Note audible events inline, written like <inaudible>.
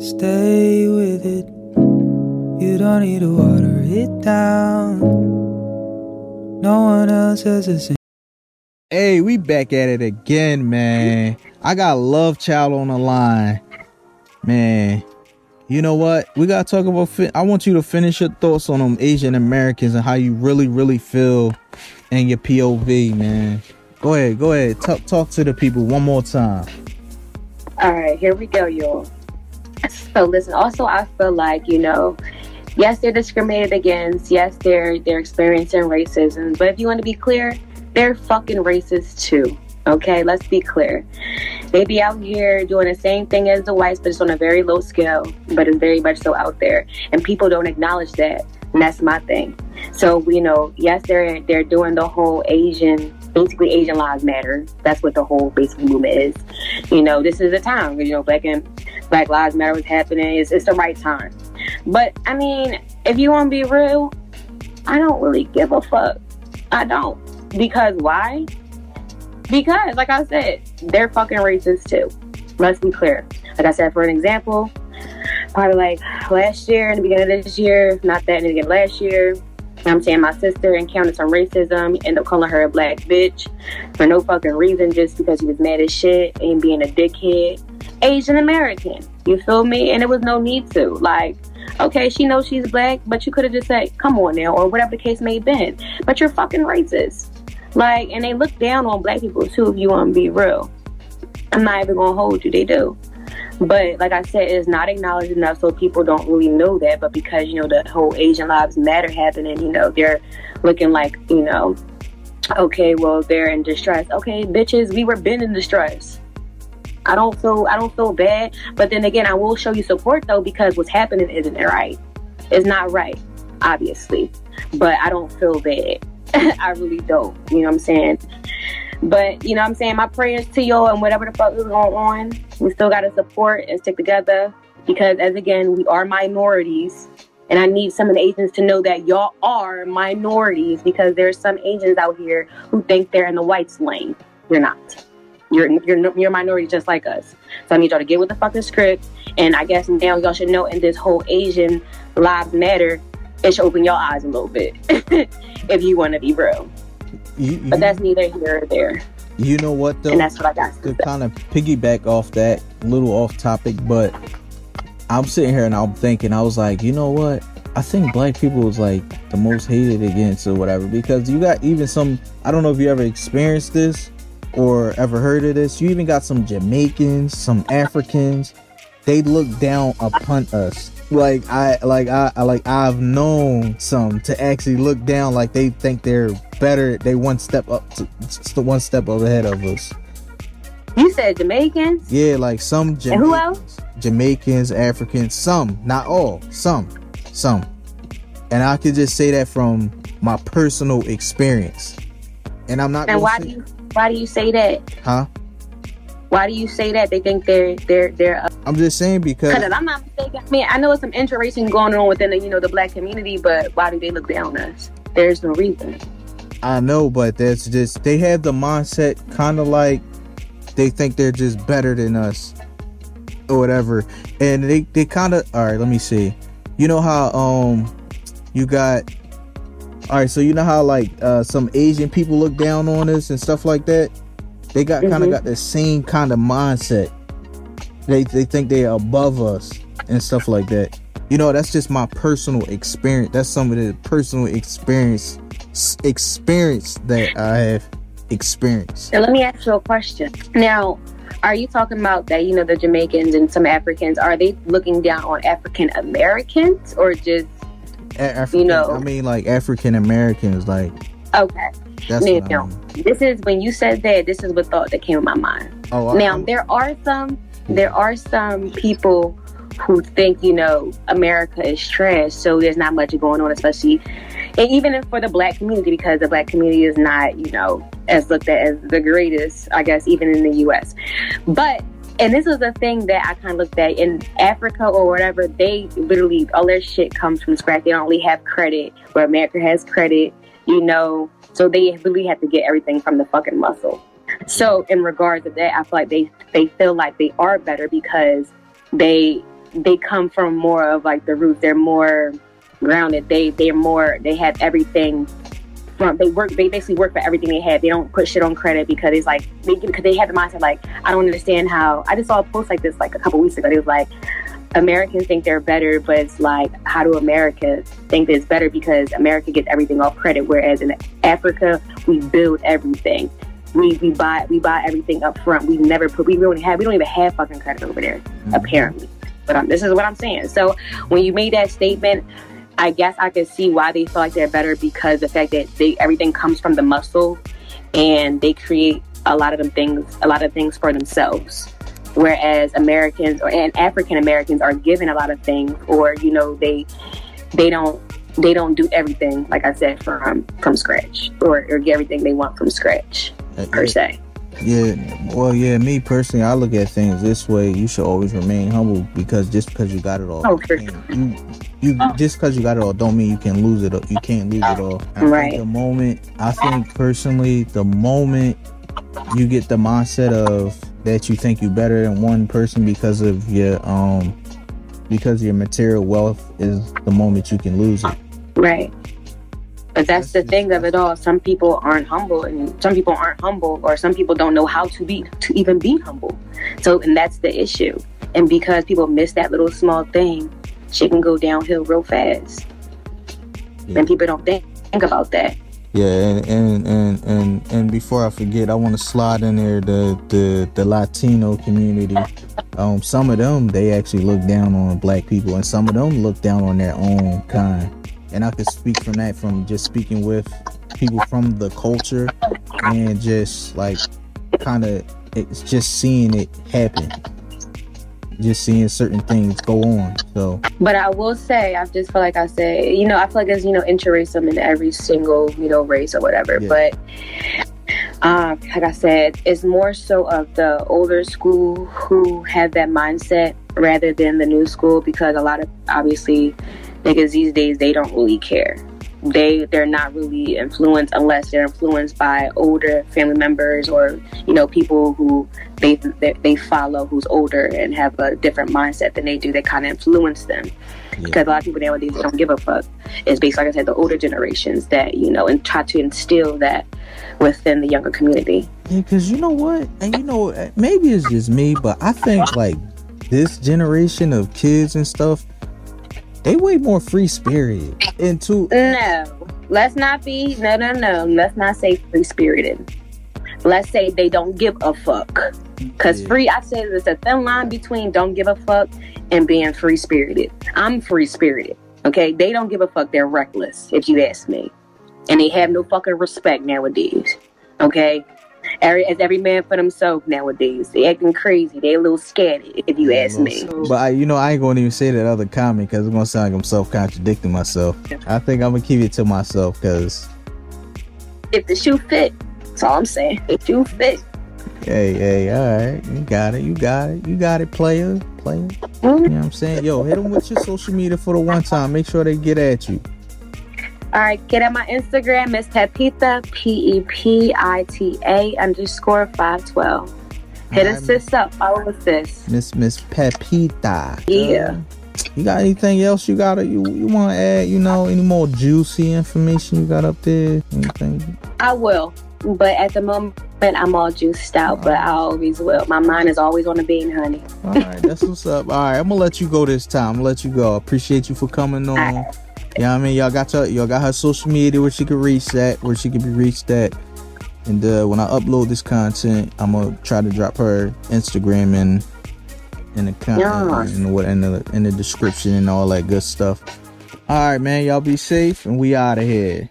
Stay with it. You don't need to water it down. No one else has the same. Hey, we back at it again, man. I got Love Child on the line. Man, you know what? We gotta talk about. Fi- I want you to finish your thoughts on them Asian Americans and how you really, really feel and your POV, man. Go ahead, go ahead. Talk, talk to the people one more time. All right, here we go, y'all. <laughs> So listen, also I feel like, you know, yes, they're discriminated against. Yes, they're they're experiencing racism. But if you want to be clear, they're fucking racist too. Okay, let's be clear. They be out here doing the same thing as the whites, but it's on a very low scale, but it's very much so out there. And people don't acknowledge that. And that's my thing. So, you know, yes, they're they're doing the whole Asian basically Asian Lives Matter. That's what the whole basic movement is. You know, this is a time. You know, Black and Black Lives Matter was happening. It's, it's the right time. But I mean, if you want to be real, I don't really give a fuck. I don't. Because why? Because, like I said, they're fucking racist too. Let's be clear. Like I said, for an example, probably like last year, in the beginning of this year, not that, beginning last year, I'm saying my sister encountered some racism, end up calling her a black bitch for no fucking reason, just because she was mad as shit and being a dickhead. Asian American, you feel me? And it was no need to. Like, okay, she knows she's black, but you could have just said, come on now, or whatever the case may have been. But you're fucking racist. Like, and they look down on black people too, if you want to be real. I'm not even gonna hold you, they do. But like I said, it's not acknowledged enough, so people don't really know that. But because you know the whole Asian Lives Matter happening, you know they're looking like you know, okay, well they're in distress. Okay, bitches, we were been in distress. I don't feel I don't feel bad, but then again, I will show you support though because what's happening isn't right. It's not right, obviously, but I don't feel bad. <laughs> I really don't. You know what I'm saying? But you know what I'm saying? My prayers to y'all and whatever the fuck is going on. We still gotta support and stick together because as again, we are minorities. And I need some of the Asians to know that y'all are minorities because there's some Asians out here who think they're in the whites lane. You're not. You're you're you're minority just like us. So I need y'all to get with the fucking script. And I guess now y'all should know in this whole Asian lives matter, it should open your eyes a little bit <laughs> if you want to be real. You, you, But that's neither here or there. you know what though? And that's what I got to to kind of piggyback off that little off topic, but I'm sitting here and I'm thinking, I was like, you know what? I think black people is like the most hated against or whatever because you got even some. I don't know if you ever experienced this or ever heard of this. You even got some Jamaicans, some Africans. They look down upon us. Like I, like I, I- like I've known some to actually look down, like they think they're better. They one step up, to, to one step up ahead of us. You said Jamaicans? Yeah, like some And Jamaicans, who else? Jamaicans, Africans, some, not all, some, some. And I could just say that from my personal experience. And I'm not And why say- do you why do you say that? huh? Why do you say that? They think they're they're they're uh, I'm just saying because because I'm not mistaken. I mean, I know it's some interracial going on within the you know the black community, but why do they look down on us? There's no reason. I know, but that's just they have the mindset kind of like they think they're just better than us or whatever, and they they kind of all right. Let me see. You know how um you got all right. So you know how like uh some Asian people look down on us and stuff like that. They got kind of got the same kind of mindset. They they think they're above us and stuff like that. You know, that's just my personal experience. That's some of the personal experience experience that I have experienced. Now let me ask you a question. Now, are you talking about that? You know, the Jamaicans and some Africans are they looking down on African Americans or just African, know. I mean, like African Americans, like okay? that's Now, what I mean. this is when you said that. This is what thought that came in my mind. Oh, I- Now I'm- there are some there are some people who think you know America is trash, so there's not much going on, especially and even for the black community because the black community is not you know as looked at as the greatest, I guess, even in the U.S. But and this is the thing that I kind of looked at in Africa or whatever. They literally all their shit comes from scratch. They really have credit where America has credit, you know. So they really have to get everything from the fucking muscle. So in regards to that, I feel like they they feel like they are better because they they come from more of like the roots. They're more grounded. They they're more they have everything from they work they basically work for everything they have. They don't put shit on credit because it's like they because they have the mindset like I don't understand how I just saw a post like this like a couple weeks ago. It was like Americans think they're better, but it's like how do Americans think that it's better because America gets everything off credit, whereas in Africa we build everything. We, we buy we buy everything up front. We never put we don't have we don't even have fucking credit over there, mm-hmm. apparently. But um, this is what I'm saying. So when you made that statement, I guess I could see why they feel like they're better because the fact that they everything comes from the muscle and they create a lot of them things a lot of things for themselves. Whereas Americans or and African Americans are given a lot of things or, you know, they they don't they don't do everything, like I said, from from scratch or, or get everything they want from scratch per se. Yeah, well, yeah. Me personally, I look at things this way. You should always remain humble because just because you got it all, oh, you, you oh. just because you got it all don't mean you can lose it. You can't lose it all. I right. the moment I think personally, the moment you get the mindset of that you think you're better than one person because of your um because your material wealth is the moment you can lose it. Right. But that's, the thing of it all. Some people aren't humble, and some people aren't humble, or some people don't know how to be to even be humble. So, and that's the issue. And because people miss that little small thing, she can go downhill real fast. Yeah. And people don't think, think about that. Yeah, and, and and and and before I forget, I want to slide in there the the the Latino community. Um, some of them they actually look down on black people, and some of them look down on their own kind. And I could speak from that from just speaking with people from the culture and just like kind of it's just seeing it happen just seeing certain things go on. So, but I will say, I just feel like I say, you know, I feel like there's you know interracism in every single you know race or whatever. Yeah. But um, like I said, it's more so of the older school who have that mindset rather than the new school because a lot of obviously niggas these days they don't really care. They they're not really influenced unless they're influenced by older family members or you know people who they they, they follow who's older and have a different mindset than they do that kind of influence them. Yeah. because a lot of people nowadays don't give a fuck. It's based like i said the older generations that you know and try to instill that within the younger community. Yeah because you know what? And you know maybe it's just me but i think like this generation of kids and stuff they way more free spirited. Into no, let's not be no no no. Let's not say free spirited. Let's say they don't give a fuck. Cause yeah. free, I said there's a thin line between don't give a fuck and being free spirited. I'm free spirited. Okay, they don't give a fuck. They're reckless, if you ask me, and they have no fucking respect nowadays. Okay, every, as every man for themselves nowadays. They acting crazy. They a little scared, if you ask me. But I, you know, I ain't gonna even say that other comment because it's gonna sound like I'm self contradicting myself. I think I'm gonna keep it to myself because if the shoe fit, that's all I'm saying. If shoe fit. Hey, hey, all right, you got it, you got it, you got it, player, player. You know what I'm saying? Yo, hit them with your social media for the one time. Make sure they get at you. All right, get at my Instagram, Miss Pepita, P E P I T A underscore 512. Hit us sis up, follow us sis. Miss Miss Pepita. Yeah. Uh, you got anything else you gotta you you wanna add, you know, any more juicy information you got up there? Anything? I will. But at the moment I'm all juiced out, but I always will. My mind is always on the bean, honey. All right, that's what's up. All right, I'm gonna let you go this time. I'm gonna let you go. Appreciate you for coming on. You know what I mean? Y'all got y'all got her social media where she can reach that, where she can be reached at. And uh, when I upload this content, I'm gonna try to drop her Instagram and in the comment in the in the in the description and all that good stuff. All right, man. Y'all be safe, and we out of here.